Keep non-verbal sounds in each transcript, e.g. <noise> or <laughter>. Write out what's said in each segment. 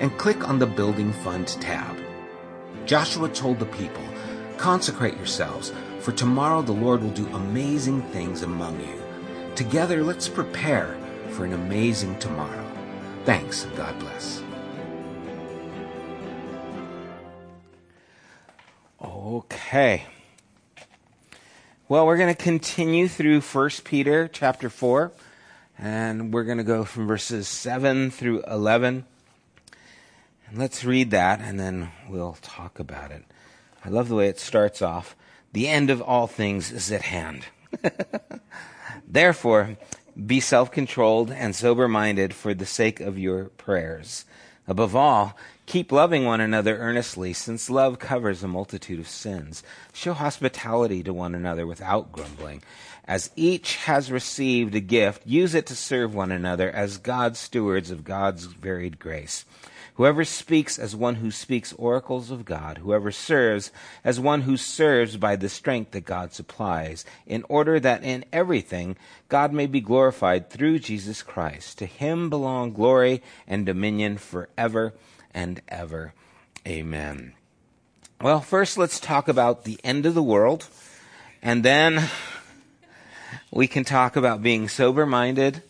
and click on the Building Fund tab. Joshua told the people, Consecrate yourselves, for tomorrow the Lord will do amazing things among you. Together, let's prepare for an amazing tomorrow. Thanks, and God bless. Okay. Well, we're going to continue through 1 Peter chapter 4, and we're going to go from verses 7 through 11. Let's read that and then we'll talk about it. I love the way it starts off. The end of all things is at hand. <laughs> Therefore, be self controlled and sober minded for the sake of your prayers. Above all, keep loving one another earnestly, since love covers a multitude of sins. Show hospitality to one another without grumbling. As each has received a gift, use it to serve one another as God's stewards of God's varied grace. Whoever speaks as one who speaks oracles of God, whoever serves as one who serves by the strength that God supplies, in order that in everything God may be glorified through Jesus Christ. To him belong glory and dominion forever and ever. Amen. Well, first let's talk about the end of the world, and then we can talk about being sober minded.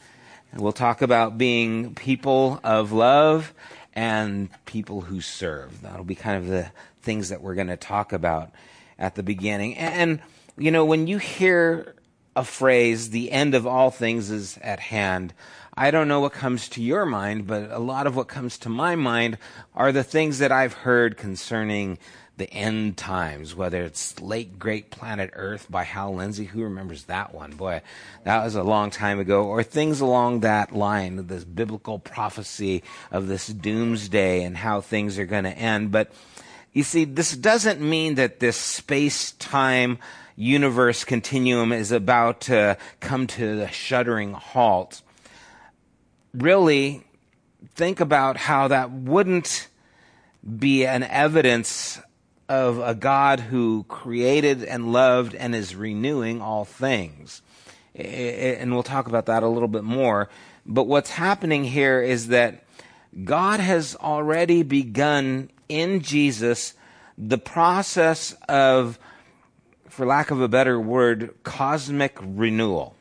We'll talk about being people of love and people who serve. That'll be kind of the things that we're going to talk about at the beginning. And, you know, when you hear a phrase, the end of all things is at hand, I don't know what comes to your mind, but a lot of what comes to my mind are the things that I've heard concerning the end times, whether it's Late Great Planet Earth by Hal Lindsey. Who remembers that one? Boy, that was a long time ago. Or things along that line, this biblical prophecy of this doomsday and how things are going to end. But you see, this doesn't mean that this space time universe continuum is about to come to a shuddering halt. Really, think about how that wouldn't be an evidence of a God who created and loved and is renewing all things. And we'll talk about that a little bit more. But what's happening here is that God has already begun in Jesus the process of, for lack of a better word, cosmic renewal.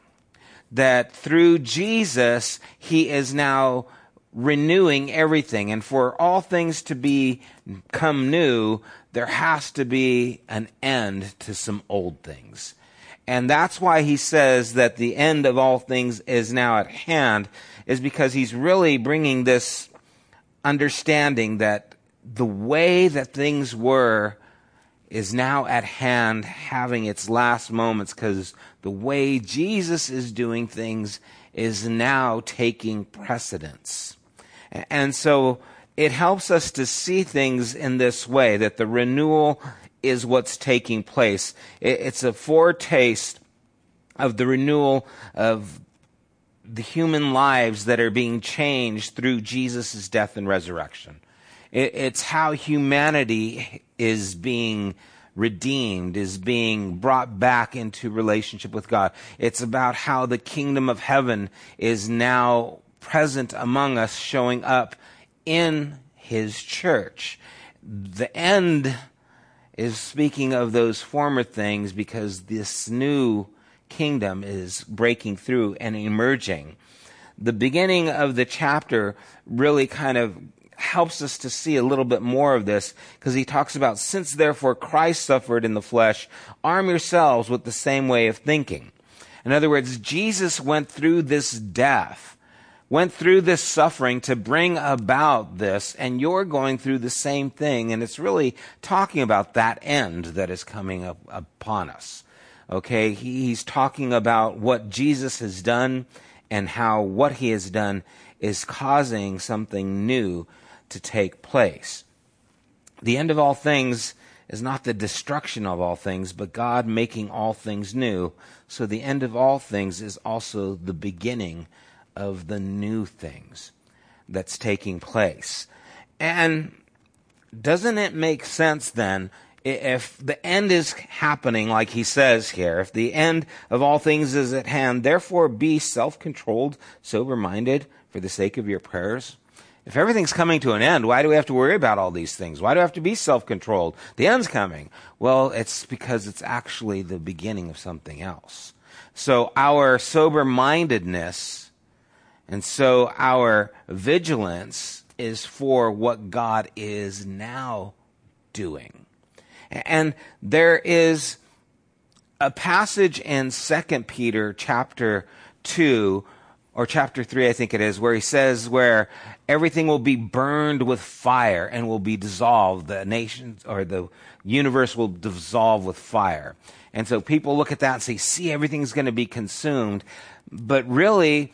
That through Jesus, He is now renewing everything. And for all things to become new, there has to be an end to some old things. And that's why he says that the end of all things is now at hand, is because he's really bringing this understanding that the way that things were is now at hand, having its last moments, because the way Jesus is doing things is now taking precedence. And so it helps us to see things in this way that the renewal is what's taking place. It's a foretaste of the renewal of the human lives that are being changed through Jesus' death and resurrection. It's how humanity is being redeemed, is being brought back into relationship with God. It's about how the kingdom of heaven is now present among us, showing up in his church. The end is speaking of those former things because this new kingdom is breaking through and emerging. The beginning of the chapter really kind of helps us to see a little bit more of this because he talks about since therefore Christ suffered in the flesh, arm yourselves with the same way of thinking. In other words, Jesus went through this death, went through this suffering to bring about this, and you're going through the same thing. And it's really talking about that end that is coming up upon us. Okay, he's talking about what Jesus has done and how what he has done is causing something new to take place. The end of all things is not the destruction of all things, but God making all things new. So the end of all things is also the beginning of the new things that's taking place. And doesn't it make sense then if the end is happening like he says here, if the end of all things is at hand, therefore be self-controlled, sober-minded for the sake of your prayers? If everything's coming to an end, why do we have to worry about all these things? Why do we have to be self controlled? The end's coming. Well, it's because it's actually the beginning of something else. So our sober mindedness and so our vigilance is for what God is now doing. And there is a passage in 2 Peter chapter 2 or chapter 3, I think it is, where he says, where everything will be burned with fire and will be dissolved. The nations or the universe will dissolve with fire. And so people look at that and say, see, everything's going to be consumed. But really,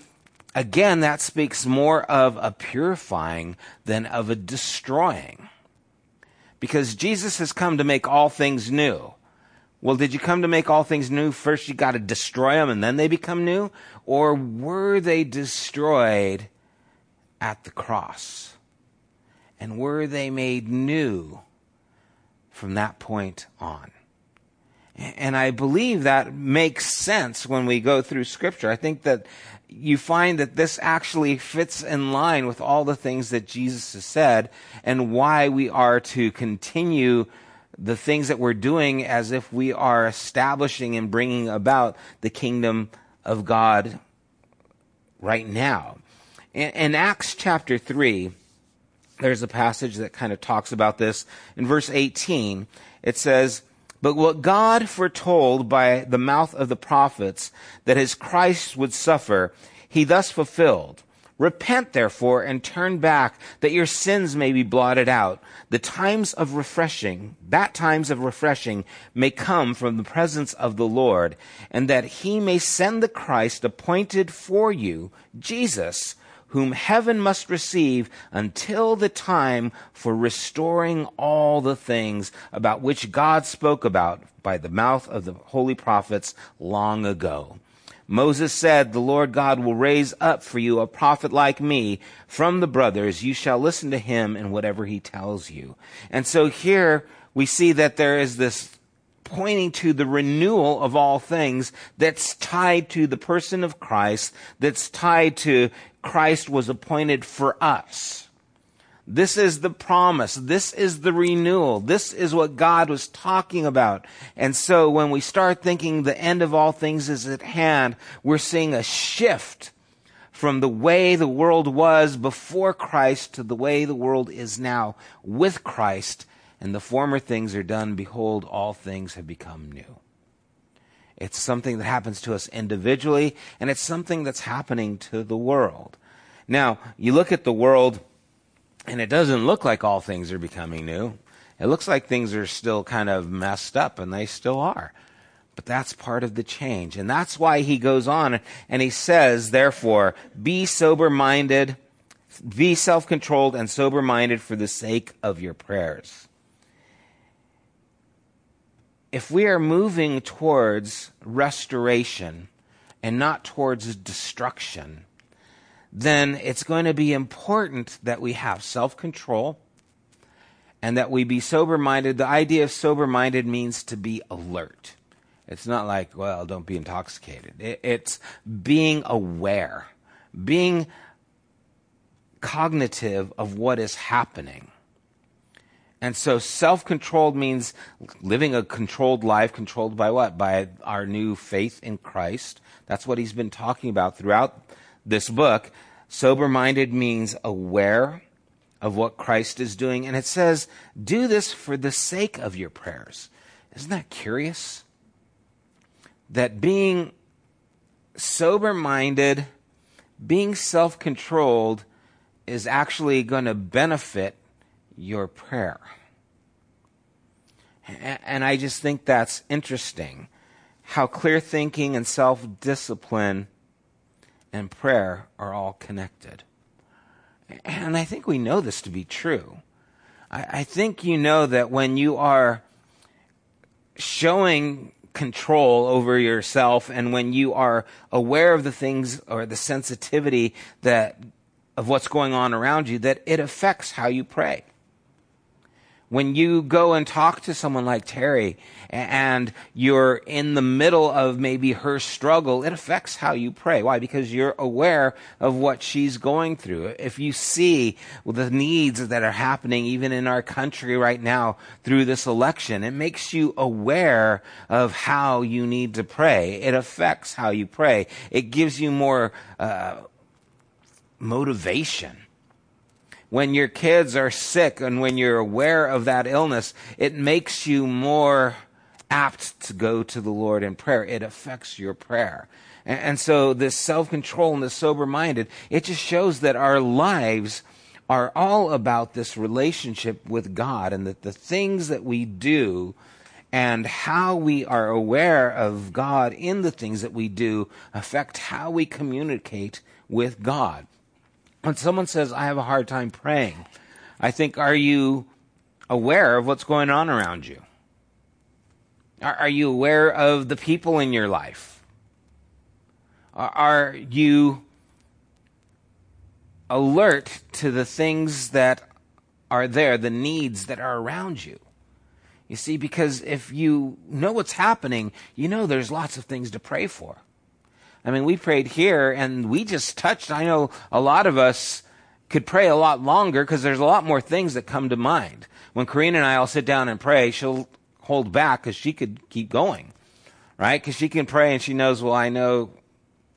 again, that speaks more of a purifying than of a destroying. Because Jesus has come to make all things new. Well, did you come to make all things new? First, you got to destroy them and then they become new? Or were they destroyed at the cross? And were they made new from that point on? And I believe that makes sense when we go through scripture. I think that you find that this actually fits in line with all the things that Jesus has said and why we are to continue the things that we're doing as if we are establishing and bringing about the kingdom of God right now. In, in Acts chapter 3, there's a passage that kind of talks about this. In verse 18, it says, But what God foretold by the mouth of the prophets that his Christ would suffer, he thus fulfilled Repent, therefore, and turn back, that your sins may be blotted out. The times of refreshing, that times of refreshing may come from the presence of the Lord, and that he may send the Christ appointed for you, Jesus, whom heaven must receive until the time for restoring all the things about which God spoke about by the mouth of the holy prophets long ago. Moses said, The Lord God will raise up for you a prophet like me from the brothers. You shall listen to him in whatever he tells you. And so here we see that there is this pointing to the renewal of all things that's tied to the person of Christ, that's tied to Christ was appointed for us. This is the promise. This is the renewal. This is what God was talking about. And so when we start thinking the end of all things is at hand, we're seeing a shift from the way the world was before Christ to the way the world is now with Christ. And the former things are done. Behold, all things have become new. It's something that happens to us individually, and it's something that's happening to the world. Now, you look at the world and it doesn't look like all things are becoming new. It looks like things are still kind of messed up, and they still are. But that's part of the change. And that's why he goes on and he says, therefore, be sober minded, be self controlled, and sober minded for the sake of your prayers. If we are moving towards restoration and not towards destruction, then it's going to be important that we have self control and that we be sober minded. The idea of sober minded means to be alert. It's not like, well, don't be intoxicated. it's being aware, being cognitive of what is happening. And so self controlled means living a controlled life, controlled by what? By our new faith in Christ. That's what he's been talking about throughout this book. Sober minded means aware of what Christ is doing. And it says, do this for the sake of your prayers. Isn't that curious? That being sober minded, being self controlled, is actually going to benefit your prayer. And I just think that's interesting how clear thinking and self discipline and prayer are all connected. And I think we know this to be true. I, think you know that when you are showing control over yourself and when you are aware of the things or the sensitivity that of what's going on around you that it affects how you pray when you go and talk to someone like Terry and you're in the middle of maybe her struggle, it affects how you pray. Why? Because you're aware of what she's going through. If you see the needs that are happening even in our country right now through this election, it makes you aware of how you need to pray. It affects how you pray. It gives you more uh, motivation when your kids are sick and when you're aware of that illness, it makes you more apt to go to the Lord in prayer. It affects your prayer. And, so this self-control and the sober-minded, it just shows that our lives are all about this relationship with God and that the things that we do and how we are aware of God in the things that we do affect how we communicate with God when someone says, I have a hard time praying, I think, are you aware of what's going on around you? Are, are you aware of the people in your life? Are, are you alert to the things that are there, the needs that are around you? You see, because if you know what's happening, you know there's lots of things to pray for. I mean, we prayed here and we just touched. I know a lot of us could pray a lot longer because there's a lot more things that come to mind. When Karina and I all sit down and pray, she'll hold back because she could keep going, right? Because she can pray and she knows, well, I know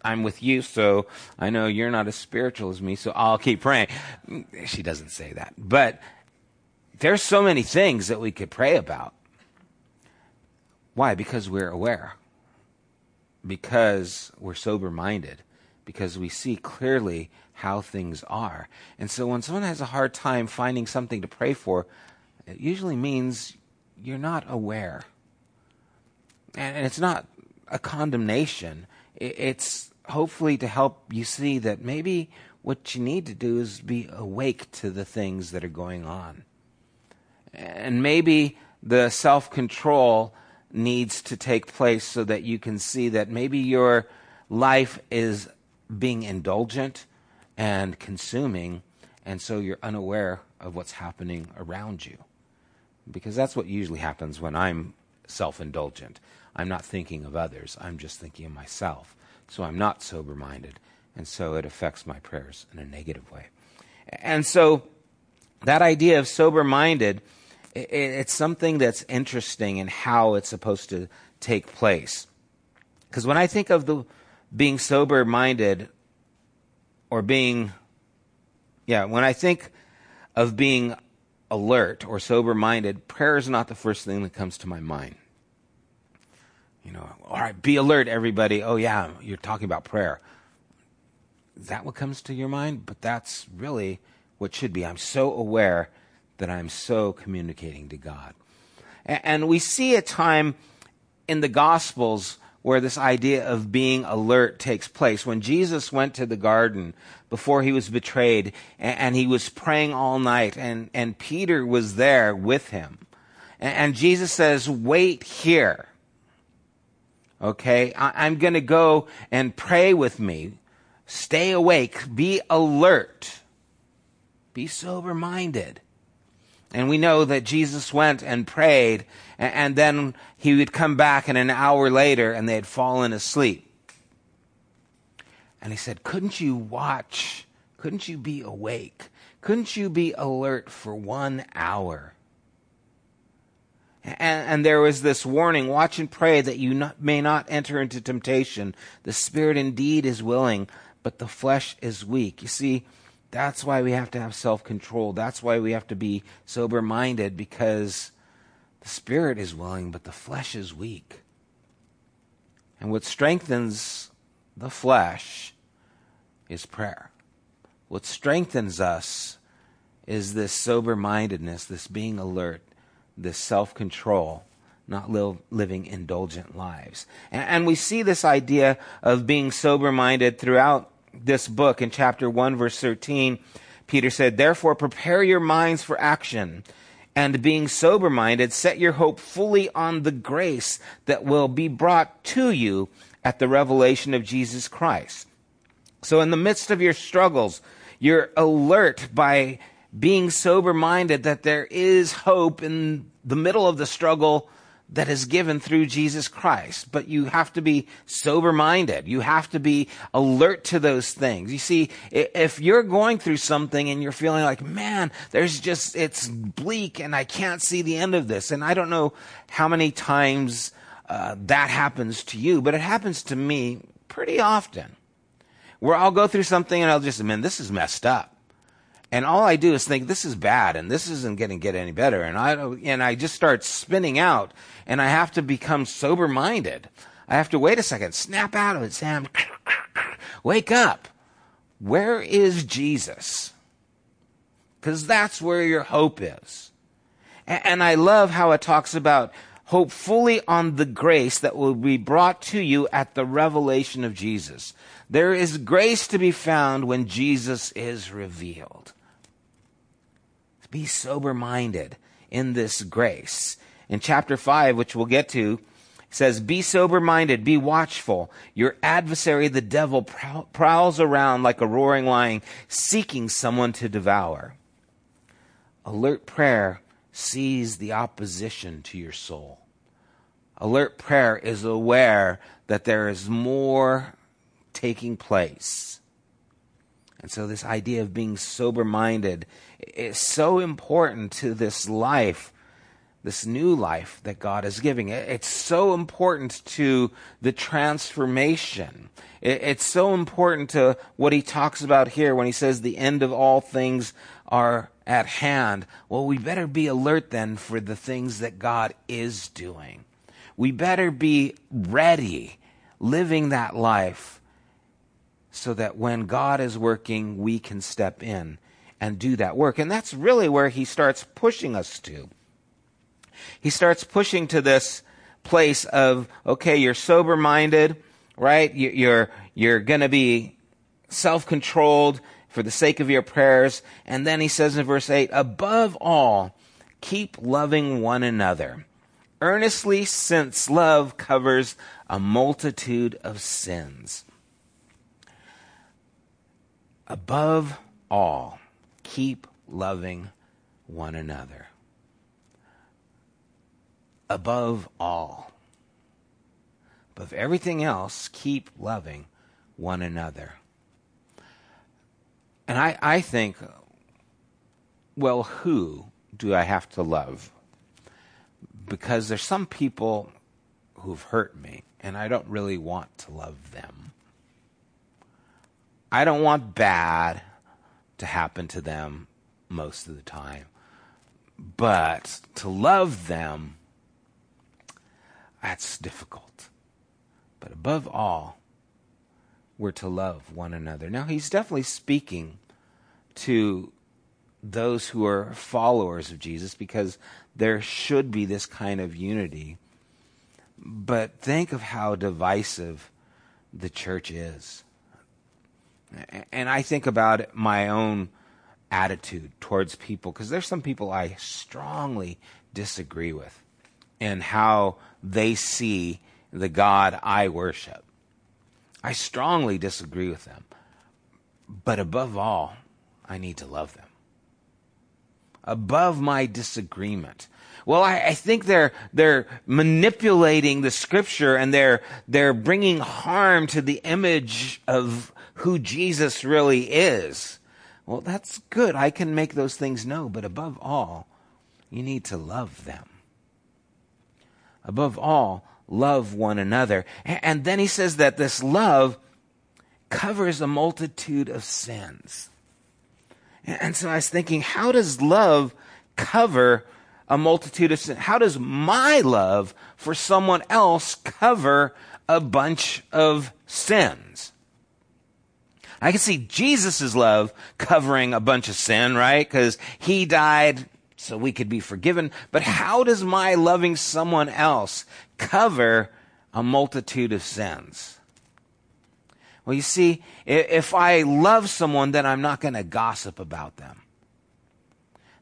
I'm with you, so I know you're not as spiritual as me, so I'll keep praying. She doesn't say that. But there's so many things that we could pray about. Why? Because we're aware because we're sober minded, because we see clearly how things are. And so when someone has a hard time finding something to pray for, it usually means you're not aware. And it's not a condemnation, it's hopefully to help you see that maybe what you need to do is be awake to the things that are going on. And maybe the self control needs to take place so that you can see that maybe your life is being indulgent and consuming, and so you're unaware of what's happening around you. Because that's what usually happens when I'm self indulgent. I'm not thinking of others, I'm just thinking of myself. So I'm not sober minded, and so it affects my prayers in a negative way. And so that idea of sober minded it's something that's interesting in how it's supposed to take place. Because when I think of the being sober minded or being, yeah, when I think of being alert or sober minded, prayer is not the first thing that comes to my mind. You know, all right, be alert, everybody. Oh, yeah, you're talking about prayer. Is that what comes to your mind? But that's really what should be. I'm so aware that I'm so communicating to God. And we see a time in the Gospels where this idea of being alert takes place. When Jesus went to the garden before he was betrayed and he was praying all night and, and Peter was there with him. And Jesus says, wait here. Okay. I'm going to go and pray with me. Stay awake. Be alert. Be sober minded. And we know that Jesus went and prayed, and, then he would come back, and an hour later, and they had fallen asleep. And he said, Couldn't you watch Couldn't you be awake? Couldn't you be alert for one hour? And, and, there was this warning watch and pray that you not, may not enter into temptation. The spirit indeed is willing, but the flesh is weak. You see, that's why we have to have self control. That's why we have to be sober minded because the spirit is willing, but the flesh is weak. And what strengthens the flesh is prayer. What strengthens us is this sober mindedness, this being alert, this self control, not li- living indulgent lives. And, and we see this idea of being sober minded throughout this book in chapter 1, verse 13. Peter said, Therefore, prepare your minds for action and being sober minded, set your hope fully on the grace that will be brought to you at the revelation of Jesus Christ. So, in the midst of your struggles, you're alert by being sober minded that there is hope in the middle of the struggle that is given through Jesus Christ. But you have to be sober minded. You have to be alert to those things. You see, if you're going through something and you're feeling like, man, there's just, it's bleak and I can't see the end of this. And I don't know how many times uh, that happens to you, but it happens to me pretty often. Where I'll go through something and I'll just, man, this is messed up. And all I do is think this is bad and this isn't going to get any better. And I, and I just start spinning out and I have to become sober minded. I have to wait a second, snap out of it, Sam. <laughs> Wake up. Where is Jesus? Because that's where your hope is. And I love how it talks about hope fully on the grace that will be brought to you at the revelation of Jesus. There is grace to be found when Jesus is revealed. Be sober minded in this grace. In chapter 5, which we'll get to, says, Be sober minded, be watchful. Your adversary, the devil, prowls around like a roaring lion, seeking someone to devour. Alert prayer sees the opposition to your soul. Alert prayer is aware that there is more taking place. And so, this idea of being sober minded is so important to this life, this new life that God is giving. It's so important to the transformation. It's so important to what he talks about here when he says the end of all things are at hand. Well, we better be alert then for the things that God is doing. We better be ready living that life so that when God is working, we can step in and do that work. And that's really where he starts pushing us to. He starts pushing to this place of, okay, you're sober minded, right? You're, you're going to be self controlled for the sake of your prayers. And then he says in verse 8, above all, keep loving one another earnestly since love covers a multitude of sins. Above all, keep loving one another. Above all. Above everything else, keep loving one another. And I, I think, well, who do I have to love? Because there's some people who've hurt me, and I don't really want to love them. I don't want bad to happen to them most of the time. But to love them, that's difficult. But above all, we're to love one another. Now, he's definitely speaking to those who are followers of Jesus because there should be this kind of unity. But think of how divisive the church is. And I think about my own attitude towards people because there's some people I strongly disagree with in how they see the God I worship. I strongly disagree with them. But above all, I need to love them. Above my disagreement. Well, I, I, think they're they're manipulating the scripture and they're they're bringing harm to the image of who Jesus really is. Well, that's good. I can make those things know, but above all, you need to love them. Above all, love one another. And then he says that this love covers a multitude of sins. And so I was thinking, how does love cover a multitude of sins? How does my love for someone else cover a bunch of sins? I can see Jesus' love covering a bunch of sin, right? Because he died so we could be forgiven. But how does my loving someone else cover a multitude of sins? Well, you see, if I love someone, then I'm not going to gossip about them.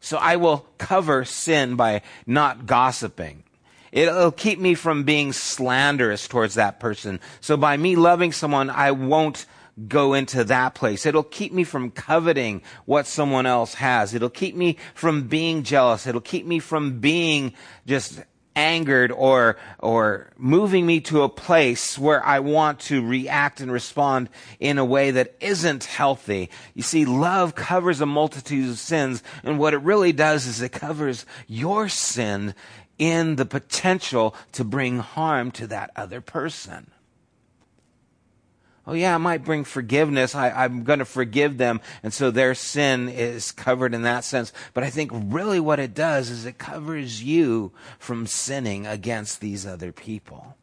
So I will cover sin by not gossiping. It'll keep me from being slanderous towards that person. So by me loving someone, I won't go into that place. It'll keep me from coveting what someone else has. It'll keep me from being jealous. It'll keep me from being just angered or or moving me to a place where I want to react and respond in a way that isn't healthy. You see, love covers a multitude of sins, and what it really does is it covers your sin in the potential to bring harm to that other person oh yeah, it might bring forgiveness. I, am going to forgive them. And so their sin is covered in that sense. But I think really what it does is it covers you from sinning against these other people.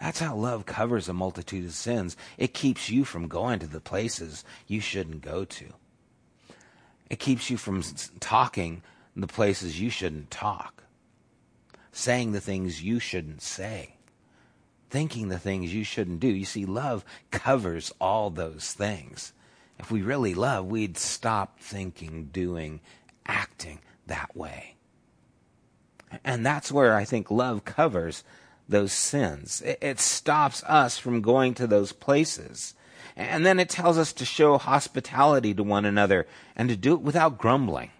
That's how love covers a multitude of sins. It keeps you from going to the places you shouldn't go to. It keeps you from talking the places you shouldn't talk, saying the things you shouldn't say thinking the things you shouldn't do. You see, love covers all those things. If we really love, we'd stop thinking, doing, acting that way. And that's where I think love covers those sins. It, it, stops us from going to those places. And then it tells us to show hospitality to one another and to do it without grumbling.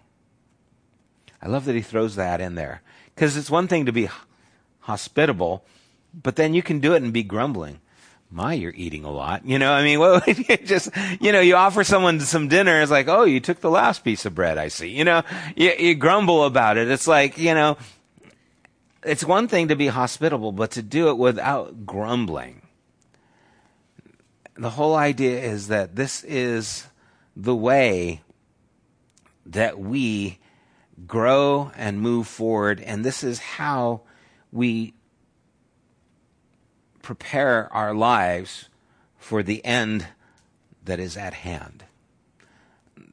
I love that he throws that in there. Because it's one thing to be hospitable, but then you can do it and be grumbling. My, you're eating a lot. You know, I mean, <laughs> well, just, you know, you offer someone some dinner. It's like, oh, you took the last piece of bread. I see. You know, you, you grumble about it. It's like, you know, it's one thing to be hospitable, but to do it without grumbling. The whole idea is that this is the way that we grow and move forward, and this is how we prepare our lives for the end that is at hand.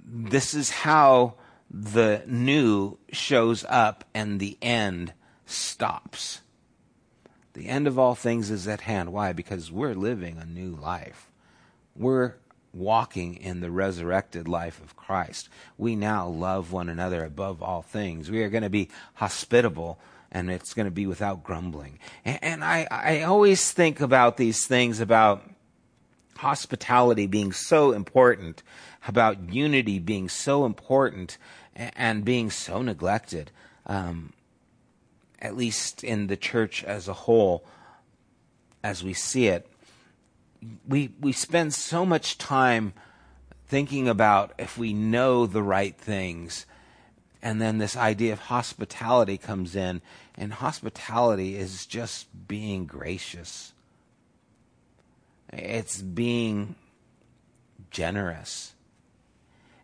This is how the new shows up and the end stops. The end of all things is at hand. Why? Because we're living a new life. We're walking in the resurrected life of Christ. We now love one another above all things. We are going to be hospitable and it's going to be without grumbling. And, and I, I always think about these things about hospitality being so important, about unity being so important, and being so neglected, um, at least in the church as a whole, as we see it. We, we spend so much time thinking about if we know the right things and then this idea of hospitality comes in, and hospitality is just being gracious. It's being generous.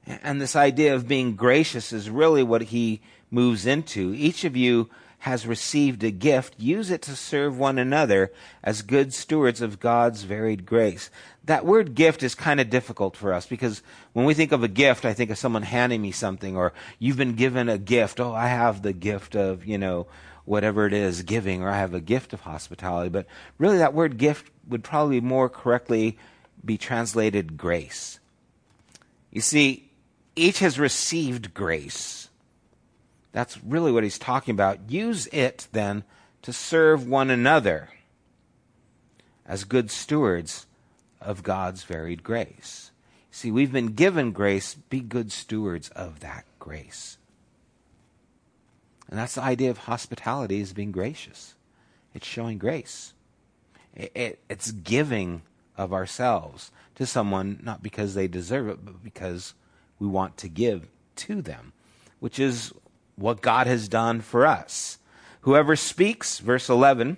And this idea of being gracious is really what he moves into. Each of you has received a gift, use it to serve one another as good stewards of God's varied grace. That word gift is kind of difficult for us because when we think of a gift, I think of someone handing me something or you've been given a gift. Oh, I have the gift of, you know, whatever it is, giving, or I have a gift of hospitality. But really, that word gift would probably more correctly be translated grace. You see, each has received grace. That's really what he's talking about. Use it then to serve one another as good stewards of God's varied grace. See, we've been given grace, be good stewards of that grace. And that's the idea of hospitality is being gracious. It's showing grace. It, it, it's giving of ourselves to someone, not because they deserve it, but because we want to give to them, which is what God has done for us. Whoever speaks, verse 11,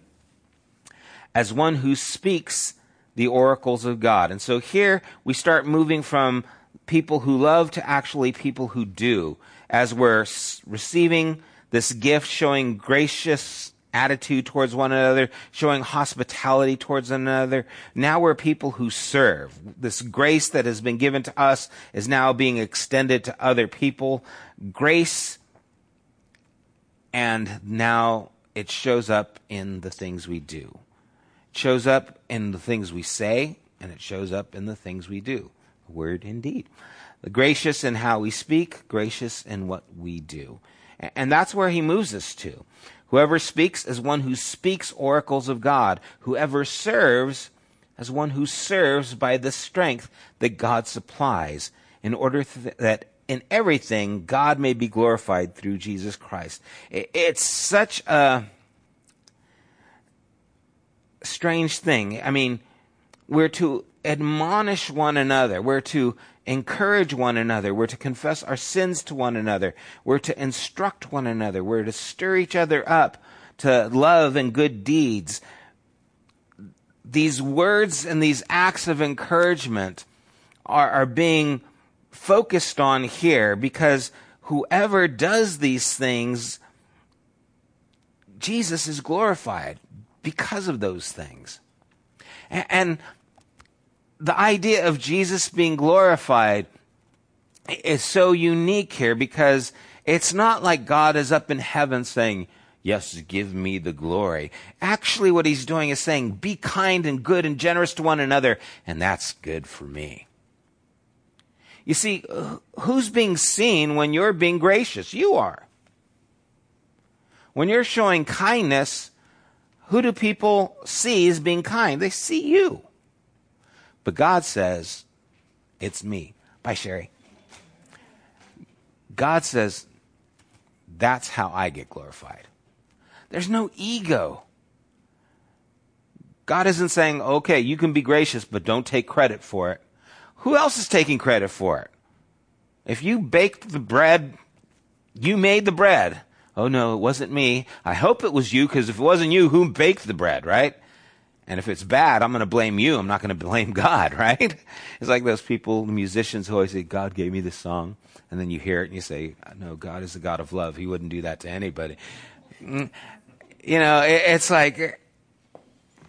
as one who speaks the oracles of God. And so here we start moving from people who love to actually people who do, as we're receiving this gift, showing gracious attitude towards one another, showing hospitality towards another. Now we're people who serve. This grace that has been given to us is now being extended to other people. Grace, and now it shows up in the things we do. It shows up in the things we say, and it shows up in the things we do. Word indeed. The gracious in how we speak, gracious in what we do. And that's where he moves us to. Whoever speaks as one who speaks oracles of God. Whoever serves as one who serves by the strength that God supplies, in order th- that in everything God may be glorified through Jesus Christ. It's such a strange thing. I mean, we're to admonish one another. We're to encourage one another. We're to confess our sins to one another. We're to instruct one another. We're to stir each other up to love and good deeds. These words and these acts of encouragement are, are being focused on here because whoever does these things, Jesus is glorified because of those things. And, the idea of Jesus being glorified is so unique here because it's not like God is up in heaven saying, Yes, give me the glory. Actually, what he's doing is saying, Be kind and good and generous to one another, and that's good for me. You see, who's being seen when you're being gracious? You are. When you're showing kindness, who do people see as being kind? They see you. But God says, It's me. Bye, Sherry. God says, That's how I get glorified. There's no ego. God isn't saying, okay, you can be gracious, but don't take credit for it. Who else is taking credit for it? If you baked the bread, you made the bread. Oh no, it wasn't me. I hope it was you, because if it wasn't you, who baked the bread, right? And if it's bad, I'm going to blame you. I'm not going to blame <laughs> God, right? It's like those people, the musicians who always say, God gave me this song. And then you hear it and you say, no, God is the God of love. He wouldn't do that to anybody. Mm, you know, it's like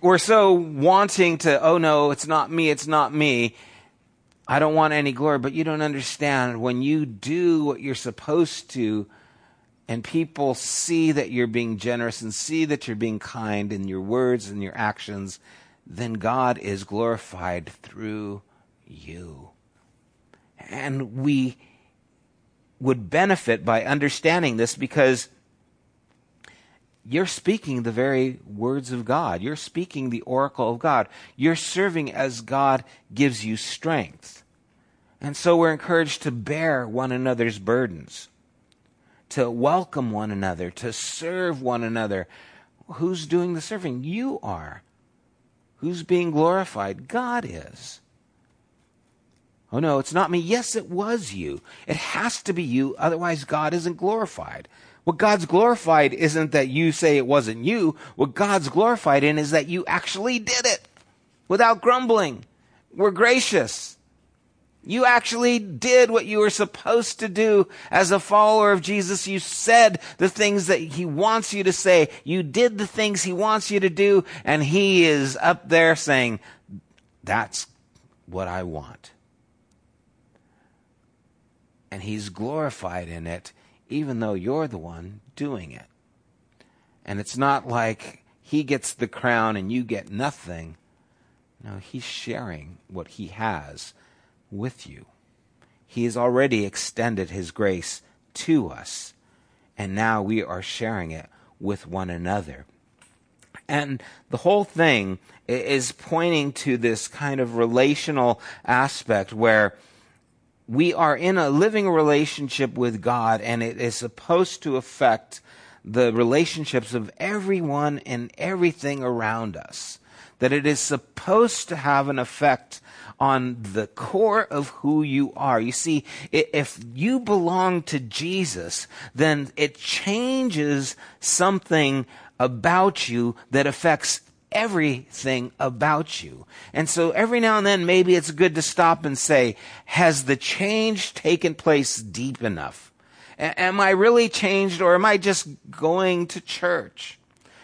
we're so wanting to, oh no, it's not me, it's not me. I don't want any glory, but you don't understand when you do what you're supposed to and people see that you're being generous and see that you're being kind in your words and your actions, then God is glorified through you. And we would benefit by understanding this because you're speaking the very words of God. You're speaking the oracle of God. You're serving as God gives you strength. And so we're encouraged to bear one another's burdens to welcome one another, to serve one another. Who's doing the serving? You are. Who's being glorified? God is. Oh no, it's not me. Yes, it was you. It has to be you, otherwise, God isn't glorified. What God's glorified isn't that you say it wasn't you. What God's glorified in is that you actually did it without grumbling. We're gracious. You actually did what you were supposed to do as a follower of Jesus. You said the things that he wants you to say. You did the things he wants you to do. And he is up there saying, that's what I want. And he's glorified in it, even though you're the one doing it. And it's not like he gets the crown and you get nothing. No, he's sharing what he has with you. He has already extended His grace to us, and now we are sharing it with one another. And the whole thing is pointing to this kind of relational aspect where we are in a living relationship with God, and it is supposed to affect the relationships of everyone and everything around us. that it is supposed to have an effect on the core of who you are. You see, if you belong to Jesus, then it changes something about you that affects everything about you. And so every now and then, maybe it's good to stop and say, has the change taken place deep enough? A- am I really changed or am I just going to church?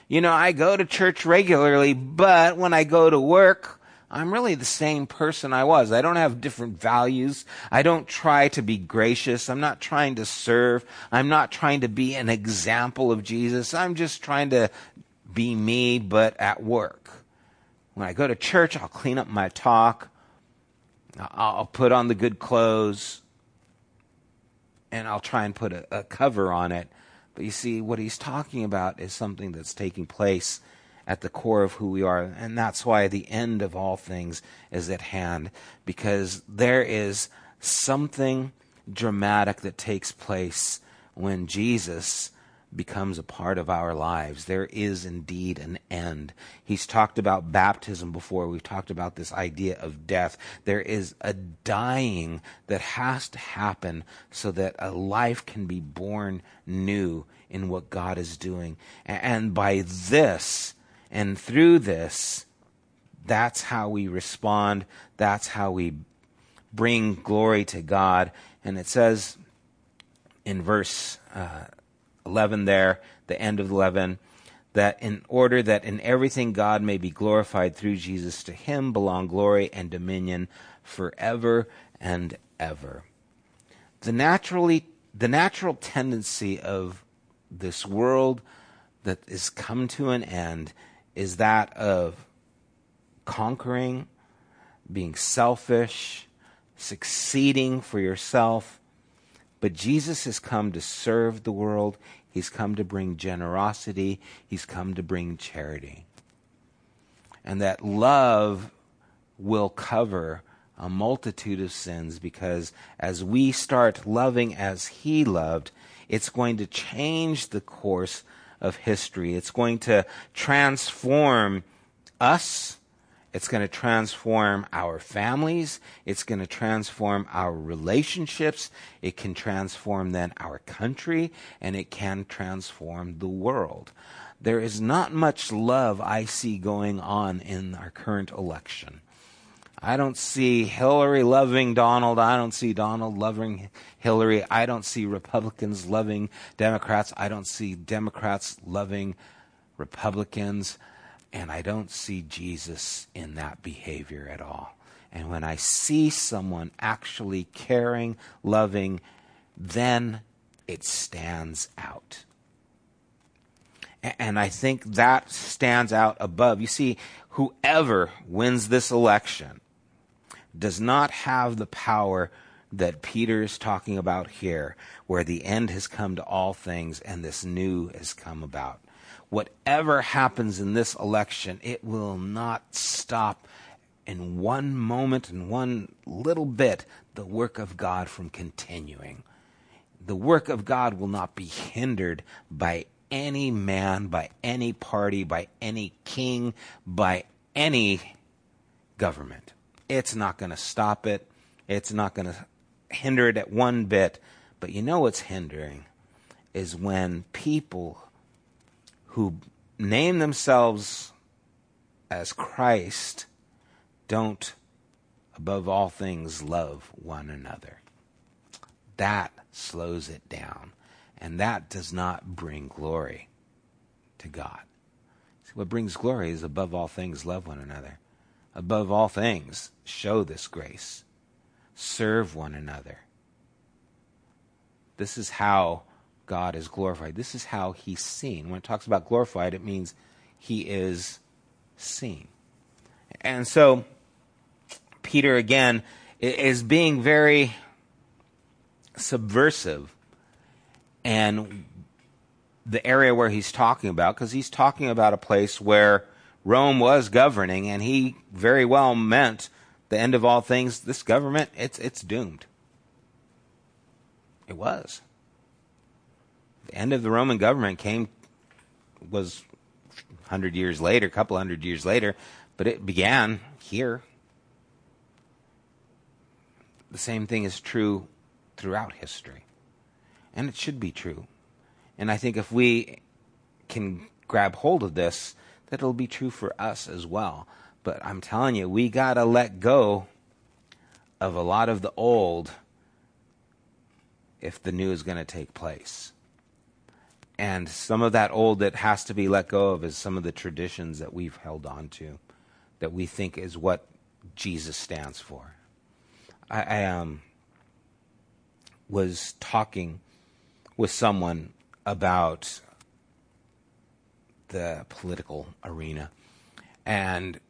You know, I go to church regularly, but when I go to work, I'm really the same person I was. I don't have different values. I don't try to be gracious. I'm not trying to serve. I'm not trying to be an example of Jesus. I'm just trying to be me, but at work. When I go to church, I'll clean up my talk. I'll put on the good clothes. And I'll try and put a, a cover on it. But you see, what he's talking about is something that's taking place at the core of who we are. And that's why the end of all things is at hand, because there is something dramatic that takes place when Jesus becomes a part of our lives. There is indeed an end. He's talked about baptism before. We've talked about this idea of death. There is a dying that has to happen so that a life can be born new in what God is doing. And by this, and through this, that's how we respond. That's how we bring glory to God. And it says in verse uh, 11 there, the end of 11, that in order that in everything God may be glorified through Jesus, to him belong glory and dominion forever and ever. The naturally the natural tendency of this world that is come to an end is that of conquering, being selfish, succeeding for yourself. But Jesus has come to serve the world. He's come to bring generosity. He's come to bring charity. And that love will cover a multitude of sins because as we start loving as He loved, it's going to change the course of history. It's going to transform us. It's going to transform our families. It's going to transform our relationships. It can transform then our country and it can transform the world. There is not much love I see going on in our current election. I don't see Hillary loving Donald. I don't see Donald loving Hillary. I don't see Republicans loving Democrats. I don't see Democrats loving Republicans. And I don't see Jesus in that behavior at all. And when I see someone actually caring, loving, then it stands out. And I think that stands out above. You see, whoever wins this election does not have the power that Peter is talking about here, where the end has come to all things and this new has come about. Whatever happens in this election, it will not stop in one moment, in one little bit, the work of God from continuing. The work of God will not be hindered by any man, by any party, by any king, by any government. It's not going to stop it. It's not going to hinder it at one bit. But you know what's hindering is when people who name themselves as Christ don't, above all things, love one another. That slows it down. And that does not bring glory to God. See, what brings glory is above all things, love one another above all things, show this grace. Serve one another. This is how God is glorified. This is how he's seen. When it talks about glorified, it means he is seen. And so, Peter again is being very subversive and the area where he's talking about, because he's talking about a place where Rome was governing, and he very well meant the end of all things. This government, it's it's doomed. It was. The end of the Roman government came was hundred years later, a couple hundred years later, But it began here. The same thing is true throughout history. And it should be true. And I think if we can grab hold of this, that it'll be true for us as well. But I'm telling you, we got to let go of a lot of the old if the new is going to take place. And some of that old that has to be let go of is some of the traditions that we've held on to, that we think is what Jesus stands for. I, I um, was talking with someone about the political arena, and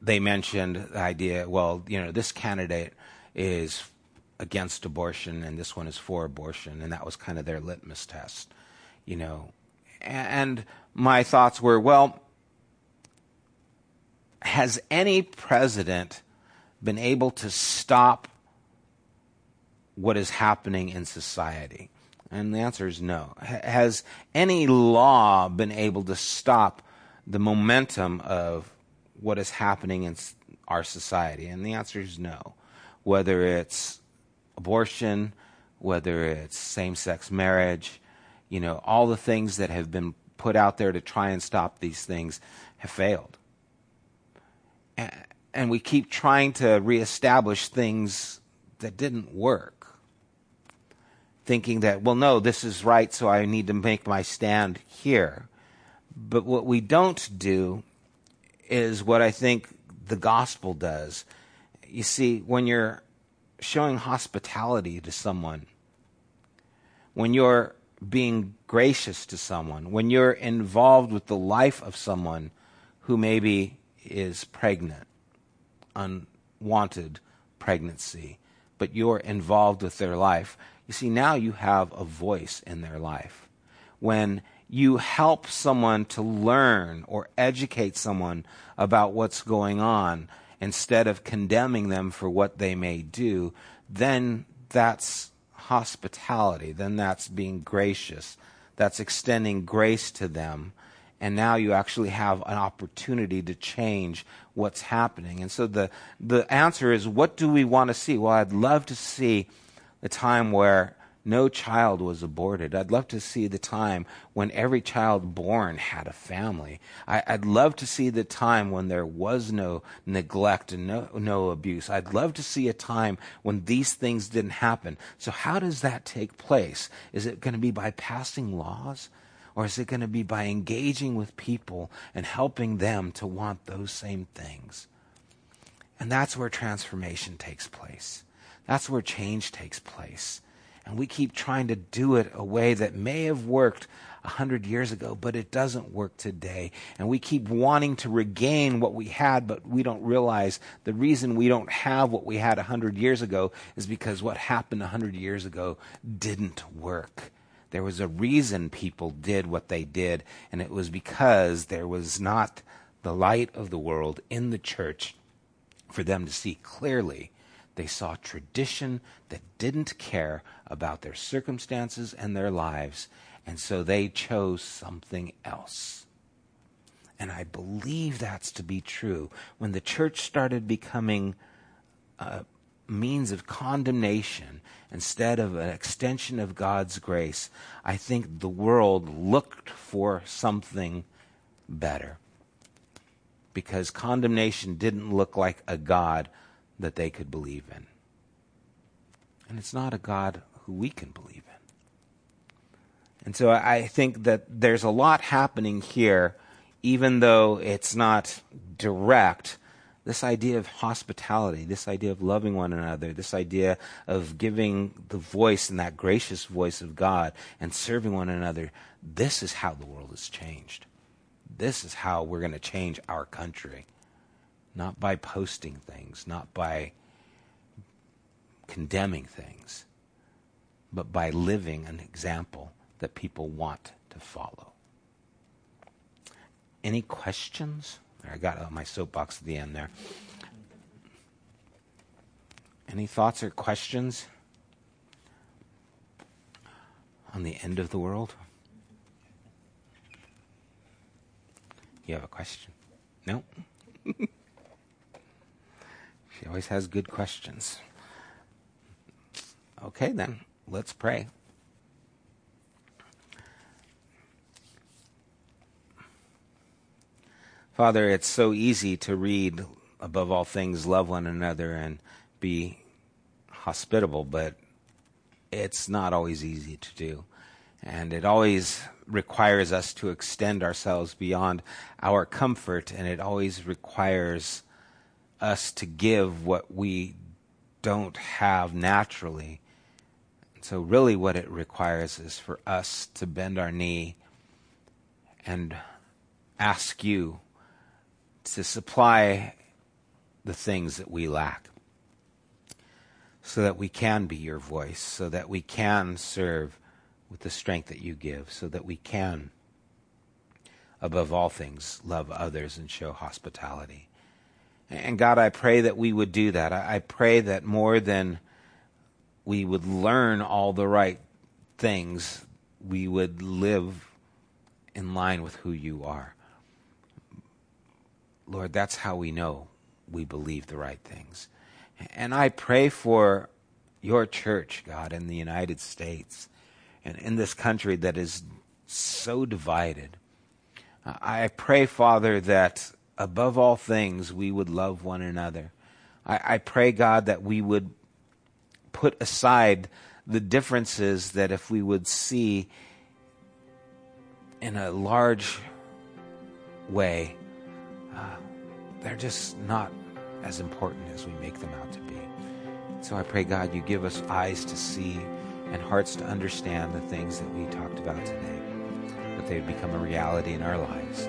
they mentioned the idea well, you know, this candidate is against abortion and this one is for abortion, and that was kind of their litmus test, you know. And my thoughts were well, has any president been able to stop what is happening in society? And the answer is no. Has any law been able to stop the momentum of what is happening in our society? And the answer is no. Whether it's abortion, whether it's same sex marriage, you know, all the things that have been put out there to try and stop these things have failed. And we keep trying to reestablish things that didn't work thinking that, well, no, this is right, so I need to make my stand here. But what we don't do is what I think the gospel does. You see, when you're showing hospitality to someone, when you're being gracious to someone, when you're involved with the life of someone who maybe is pregnant, unwanted pregnancy, but you're involved with their life, you see, now you have a voice in their life. When you help someone to learn or educate someone about what's going on instead of condemning them for what they may do, then that's hospitality. Then that's being gracious. That's extending grace to them. And now you actually have an opportunity to change what's happening. And so the, the answer is what do we want to see? Well, I'd love to see the time where no child was aborted. I'd love to see the time when every child born had a family. I, would love to see the time when there was no neglect and no, no abuse. I'd love to see a time when these things didn't happen. So, how does that take place? Is it going to be by passing laws? Or is it going to be by engaging with people and helping them to want those same things? And that's where transformation takes place. That's where change takes place. And we keep trying to do it a way that may have worked a hundred years ago, but it doesn't work today. And we keep wanting to regain what we had, but we don't realize the reason we don't have what we had a hundred years ago is because what happened a hundred years ago didn't work. There was a reason people did what they did, and it was because there was not the light of the world in the church for them to see clearly they saw tradition that didn't care about their circumstances and their lives, and so they chose something else. And I believe that's to be true. When the church started becoming a means of condemnation instead of an extension of God's grace, I think the world looked for something better. Because condemnation didn't look like a God that they could believe in. And it's not a God who we can believe in. And so I think that there's a lot happening here, even though it's not direct. This idea of hospitality, this idea of loving one another, this idea of giving the voice and that gracious voice of God and serving one another, this is how the world has changed. This is how we're going to change our country not by posting things, not by condemning things, but by living an example that people want to follow. Any questions? I got my soapbox at the end there. Any thoughts or questions on the end of the world? You have a question? No? <laughs> She always has good questions. Okay, then, let's pray. Father, it's so easy to read, above all things, love one another and be hospitable, but it's not always easy to do. And it always requires us to extend ourselves beyond our comfort, and it always requires us to give what we don't have naturally. So, really, what it requires is for us to bend our knee and ask you to supply the things that we lack so that we can be your voice, so that we can serve with the strength that you give, so that we can, above all things, love others and show hospitality. And God, I pray that we would do that. I pray that more than we would learn all the right things, we would live in line with who you are. Lord, that's how we know we believe the right things. And I pray for your church, God, in the United States and in this country that is so divided. I pray, Father, that above all things we would love one another. I, I pray, God, that we would put aside the differences that if we would see in a large way, uh, they're just not as important as we make them out to be. So I pray, God, you give us eyes to see and hearts to understand the things that we talked about today, that they would become a reality in our lives.